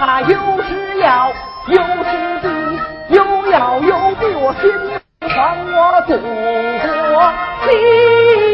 他又是妖，又是精，又妖又精，我心防我祖国心。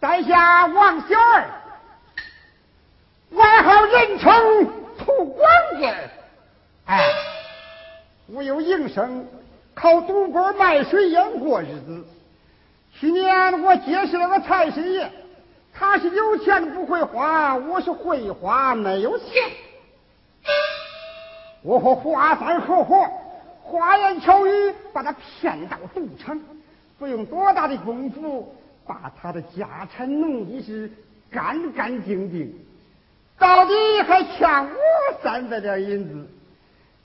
在下王小二，外号人称土光子。哎，我有营生，靠赌博卖水烟过日子。去年我结识了个财神爷，他是有钱不会花，我是会花没有钱。我和华三合伙，花言巧语把他骗到赌场，不用多大的功夫，把他的家产弄得是干干净净，到底还欠我三百两银子，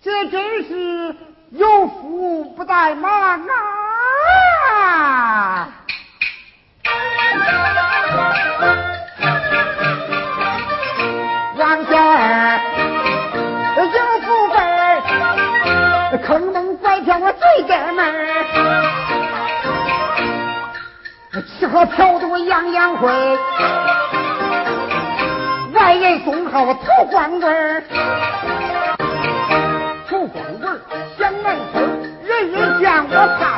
这真是有福不带忙啊！吃喝嫖赌样样会，外人送号土光棍儿土光棍儿想难受，人人见我怕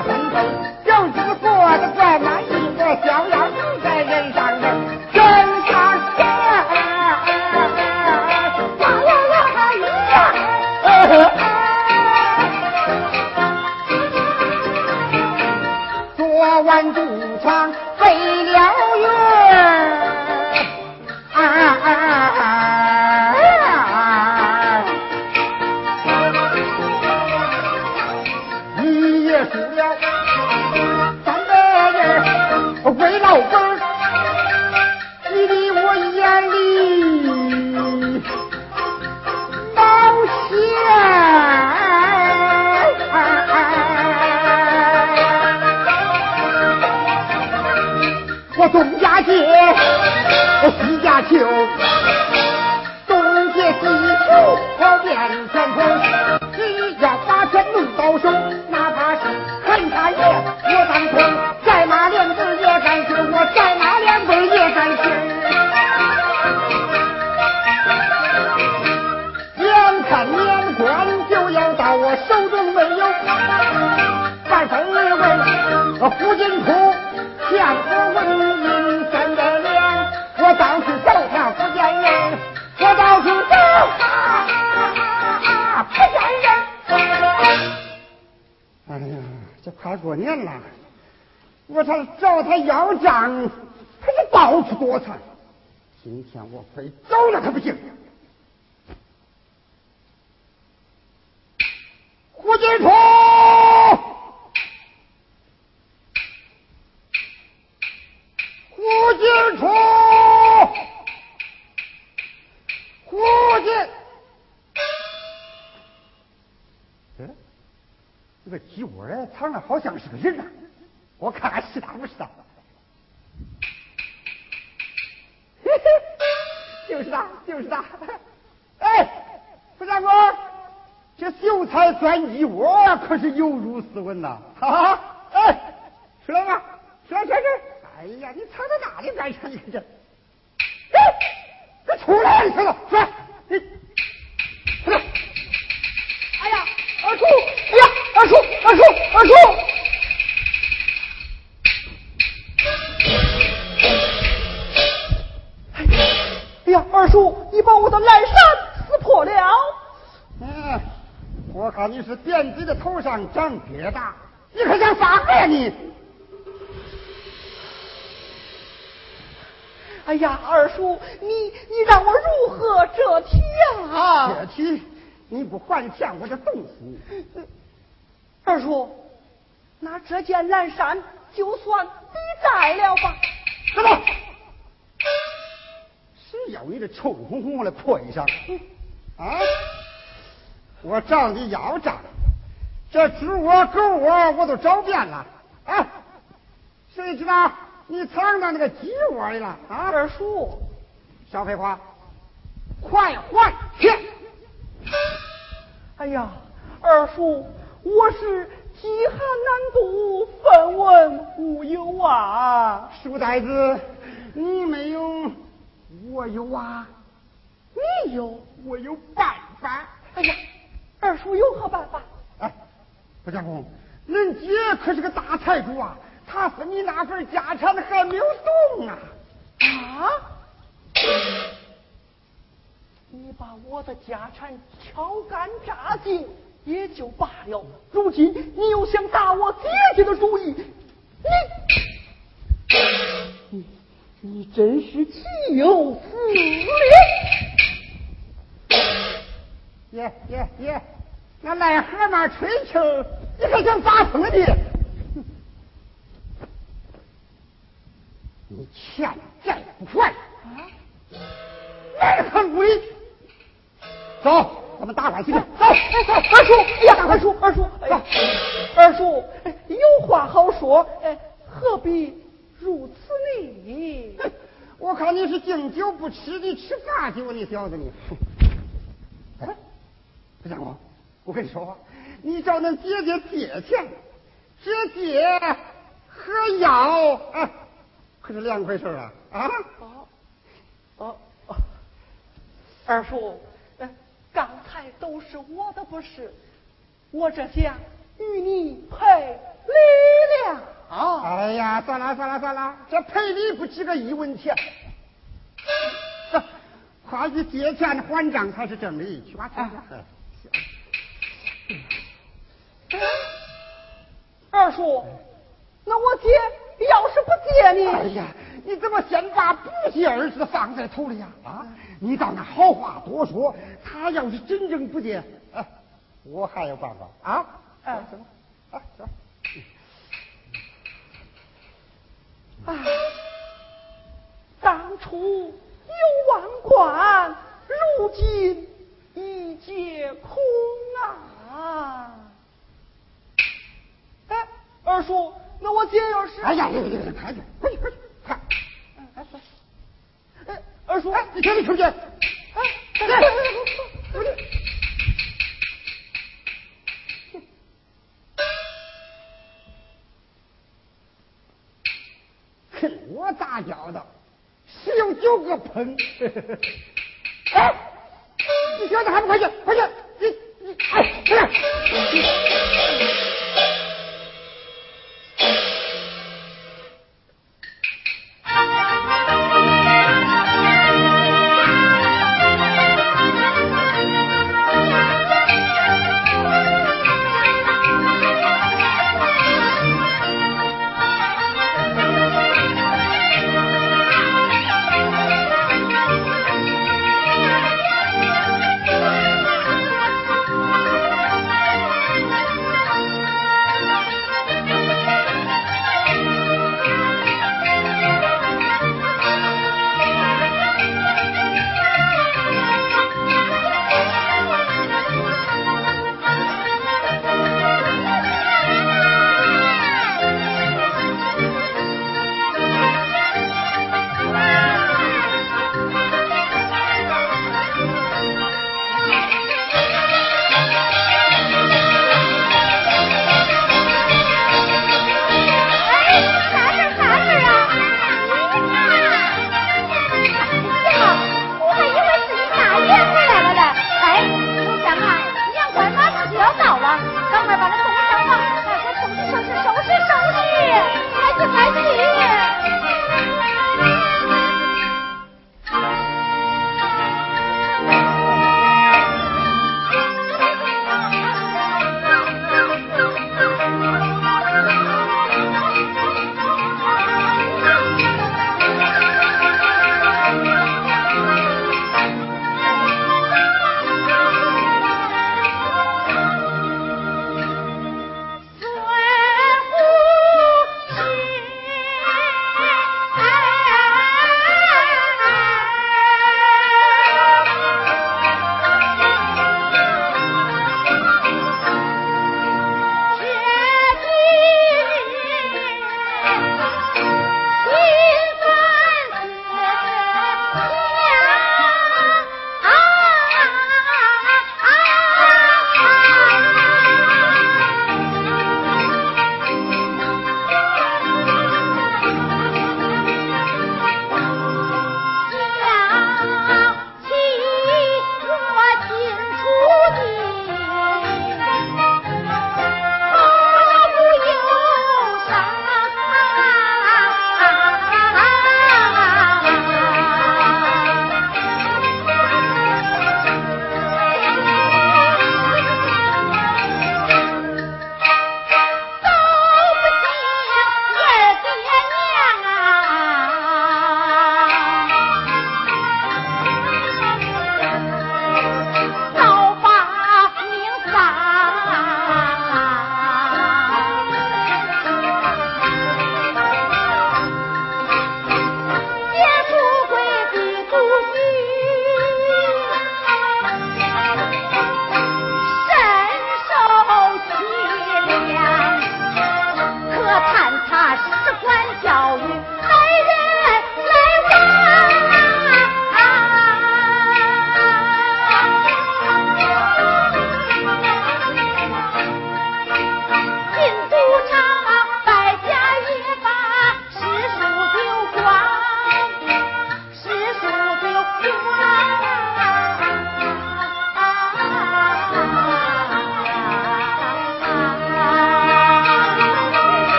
他找他要账，他就到处躲藏。今天我非找了他不行。胡金铺，胡金铺，胡金，哎，这个鸡窝哎，藏的好像是个人呐、我看看是他不是他？嘿嘿，就是他，就是他。哎，不长官。这秀才钻鸡窝可是有辱斯文呐！哈哈，哎，出来吧，出来，出来，哎呀，你藏在哪里干啥？你这，哎，快出来！你看看，出来，你，出来！哎呀，二叔，哎呀，二叔，二叔，二叔！你是点子的头上长疙瘩，你可想啥呀你？哎呀，二叔，你你让我如何这题呀？这题你不还钱，我就冻死你。二叔，那这件蓝衫就算抵债了吧？怎么？谁要你这臭烘烘的破衣裳？啊？我找你要账，这猪窝狗窝我都找遍了啊！谁知道你藏到那个鸡窝里了啊？二叔，小废话，快还去！哎呀，二叔，我是饥寒难度，分文无有啊！书呆子，你没有，我有啊！你有，我有办法！哎呀！二叔有何办法？哎，不相公，恁姐可是个大财主啊，他分你那份家产还没有动啊！啊！你把我的家产敲干榨尽也就罢了，如今你又想打我姐姐的主意，你你你真是岂有此理！爷爷爷，那癞蛤蟆吹气儿，你还想发疯的？你欠债不还，来个路里，走，咱们打官司去。走，二叔，哎呀，二叔，二叔，走，二叔，有话好说，哎，何必如此呢？我看你是敬酒不吃的，吃罚酒，你小子你。哎，不讲我，跟你说话，你找恁姐姐借钱，这借和要，啊，可是两回事啊！啊？哦，哦哦，二叔，刚才都是我的不是，我这想与你赔礼了。啊！哎呀，算了算了算了，这赔礼不值个一文钱。快去借钱还账才是正理，去吧去吧。二叔，那我姐要是不借你？哎呀，你怎么先把不接二字放在头里呀？啊，你倒那好话多说，他要是真正不借，哎，我还有办法啊。哎，行行。啊，当初有万贯，如今一介空啊！哎，二叔，那我姐要是……哎呀，快去，快去，快去，快！哎，哎，二叔，哎，你赶紧出去！哎，来，出去！跟我打交道，十有九个喷。哎，你小子还不快去，快去！你你哎，来！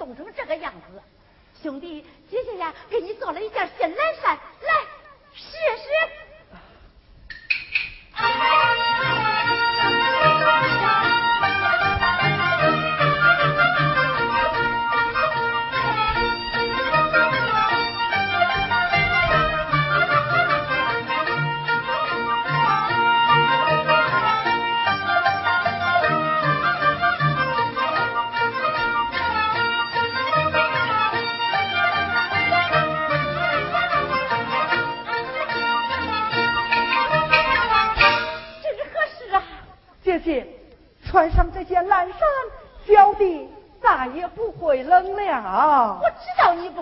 冻成这个样子。兄弟，姐姐呀，给你做了一件新蓝衫，来试试。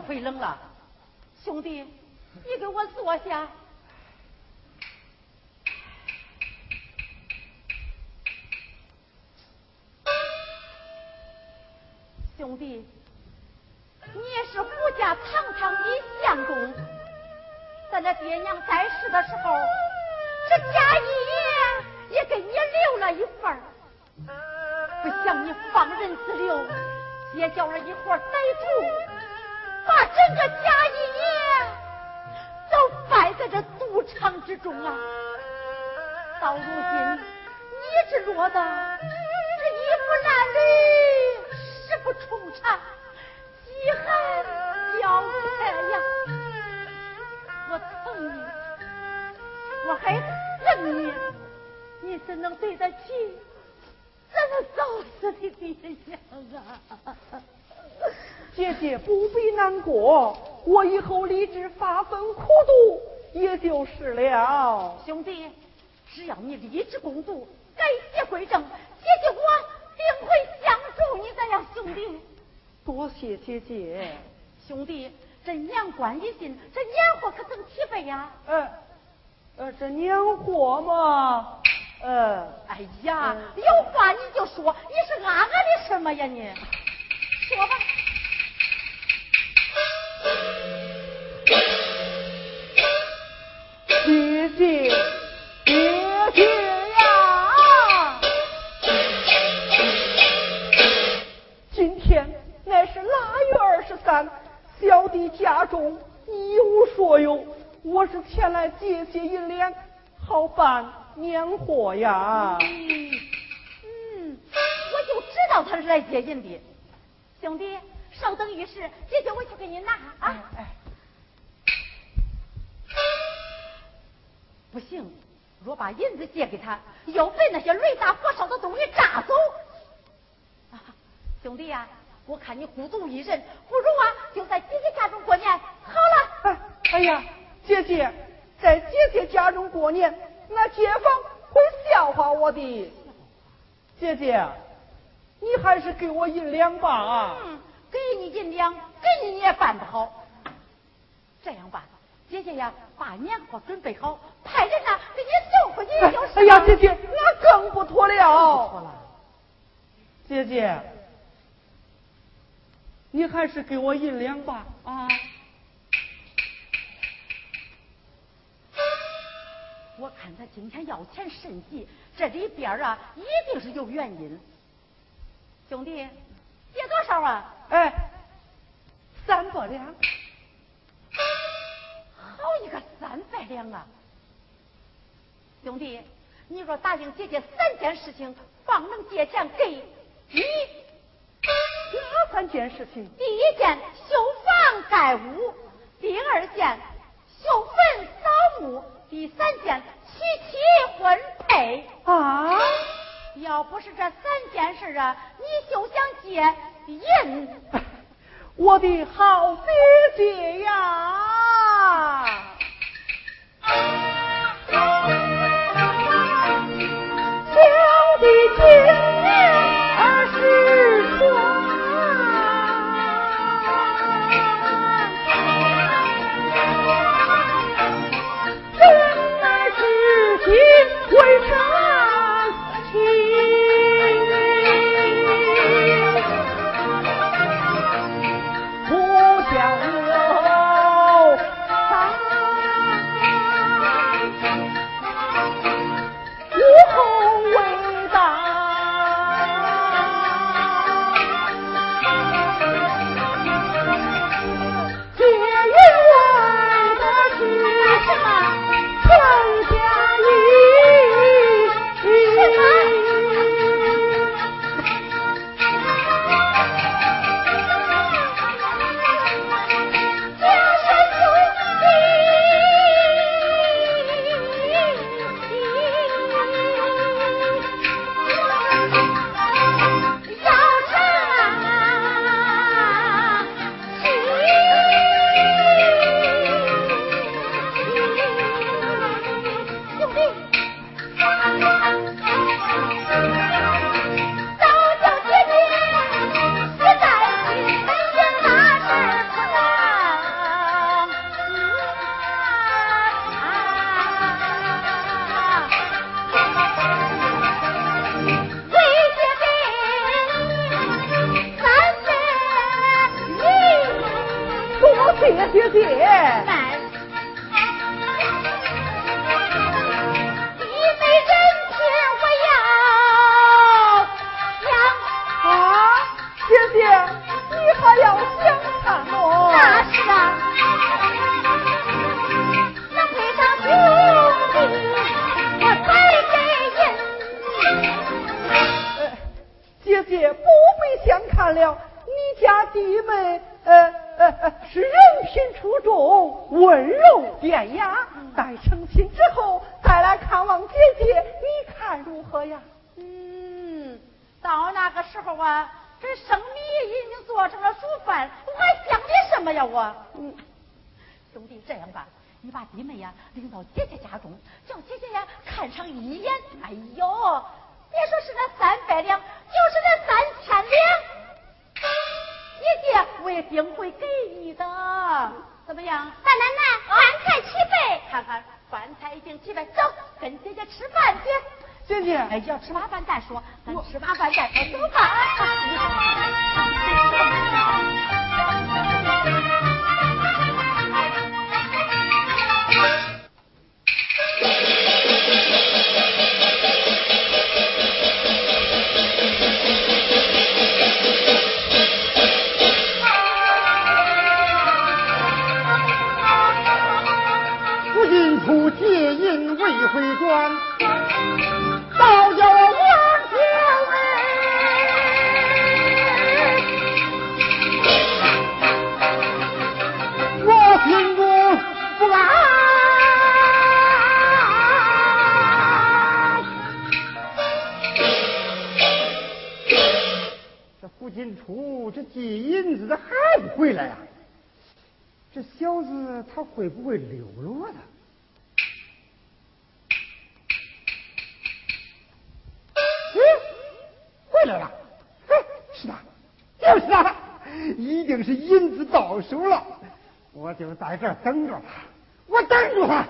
道你不会冷了，兄弟，你给我坐下。兄弟，你也是胡家堂堂的相公，在那爹娘在世的时候，这家业也给你留了一份。不想你放任自流，也叫了一伙歹徒，把整个家业都败在这赌场之中啊！到如今，你只落得这衣不褴褛，食不充肠，饥寒交迫呀！我疼你，我还恨你，你怎能对得起？这么早死的爹娘啊！姐姐不必难过，我以后立志发奋苦读，也就是了。兄弟，只要你立志攻读，改邪归正，姐姐我定会相助你的呀，兄弟。多谢姐姐。兄弟，这年关一近，这年货可曾齐备呀？呃，呃，这年货嘛。呃，哎呀，有话你就说，你是阿俺的什么呀你？说吧。办。年货呀！嗯，我就知道他是来接人的。兄弟，稍等一时，姐姐我去给你拿啊。哎。不行，若把银子借给他，要被那些雷打火烧的东西炸走。兄弟呀，我看你孤独一人，不如啊，就在姐姐家中过年。好了。哎，哎呀，姐姐，在姐姐家中过年。那街坊会笑话我的，姐姐，你还是给我银两吧。嗯，给你银两，给你你也办不好。这样吧，姐姐呀，把年货准备好，派人呐给你送回去就是。哎呀，姐姐，那更不妥了。不妥了。姐姐，你还是给我银两吧。啊。看他今天要钱甚急，这里边啊一定是有原因。兄弟，借多少啊？哎，三百两。好一个三百两啊！兄弟，你若答应姐姐三件事情，方能借钱给你。哪三件事情？第一件修房盖屋，第二件修坟扫墓。第三件，娶妻婚配啊！要不是这三件事啊，你休想结印。我的好姐姐呀！肉变呀待成亲之后再来看望姐姐你看如何呀？嗯到那个时候啊这生米已经做成了熟饭我还想的什么呀我？嗯。兄弟这样吧你把弟妹呀领到姐姐家中叫姐姐呀看上一眼哎呦别说是那三百两就是那三千两。姐姐我也定会给你的。怎么样？大奶奶饭菜齐备看看饭菜已经齐备走跟姐姐吃饭去。姐姐。哎要吃完饭再说咱吃完饭再说走吧。到，有王天恩。我心中不安，这傅金楚这几银子咋还不回来啊？这小子他会不会溜了？收了，我就在这等着他。我等着他。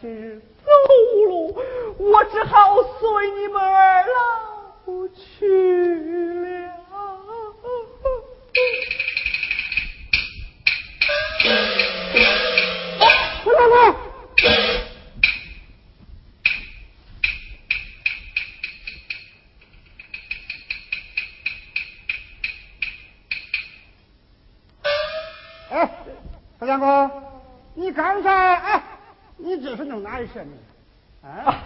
孩儿今日走了，我只好随你们二老去。什么？啊，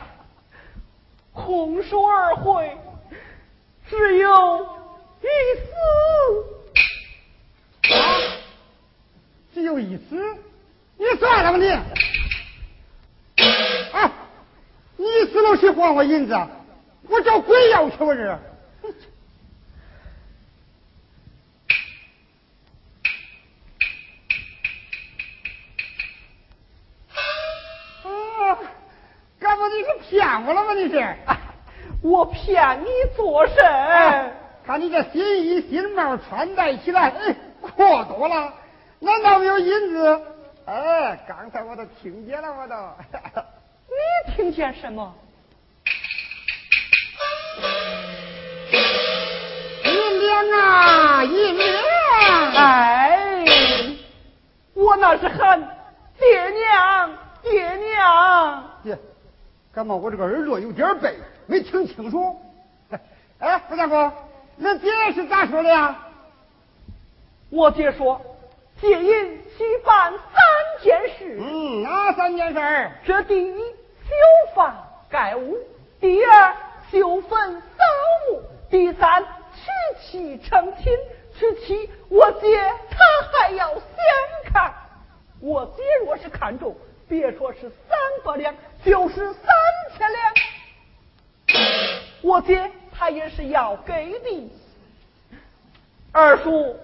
空说二回，只有一死。啊，只有一次，你算了吧你！啊，你死了谁还我银子？我找鬼要去我骗我了吗？你是？哎我骗你做甚？哎，看你这新衣新帽穿戴起来，哎，阔多了。难道没有银子？哎，刚才我都听见了，我都。你听见什么？银两啊，银两！哎，我那是喊爹娘，爹娘。爹，干嘛我这个耳朵有点背，没听清楚？哎，胡大哥，那爹是咋说的呀？我姐说，借银需办三件事。嗯，哪三件事儿？这第一，修房盖屋；第二，修坟扫墓；第三，娶妻成亲。娶妻，我姐她还要相看。我姐若是看中，别说是三百两，就是三千两，我爹他也是要给的。二叔，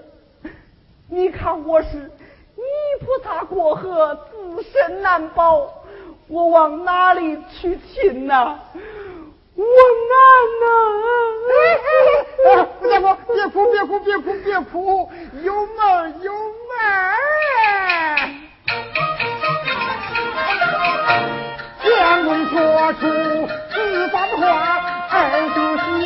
你看我是泥菩萨过河，自身难保，我往哪里去亲呐、我难呐、哎，胡大哥，别哭，别哭，别哭，别哭，有门儿有说出此番话儿子心里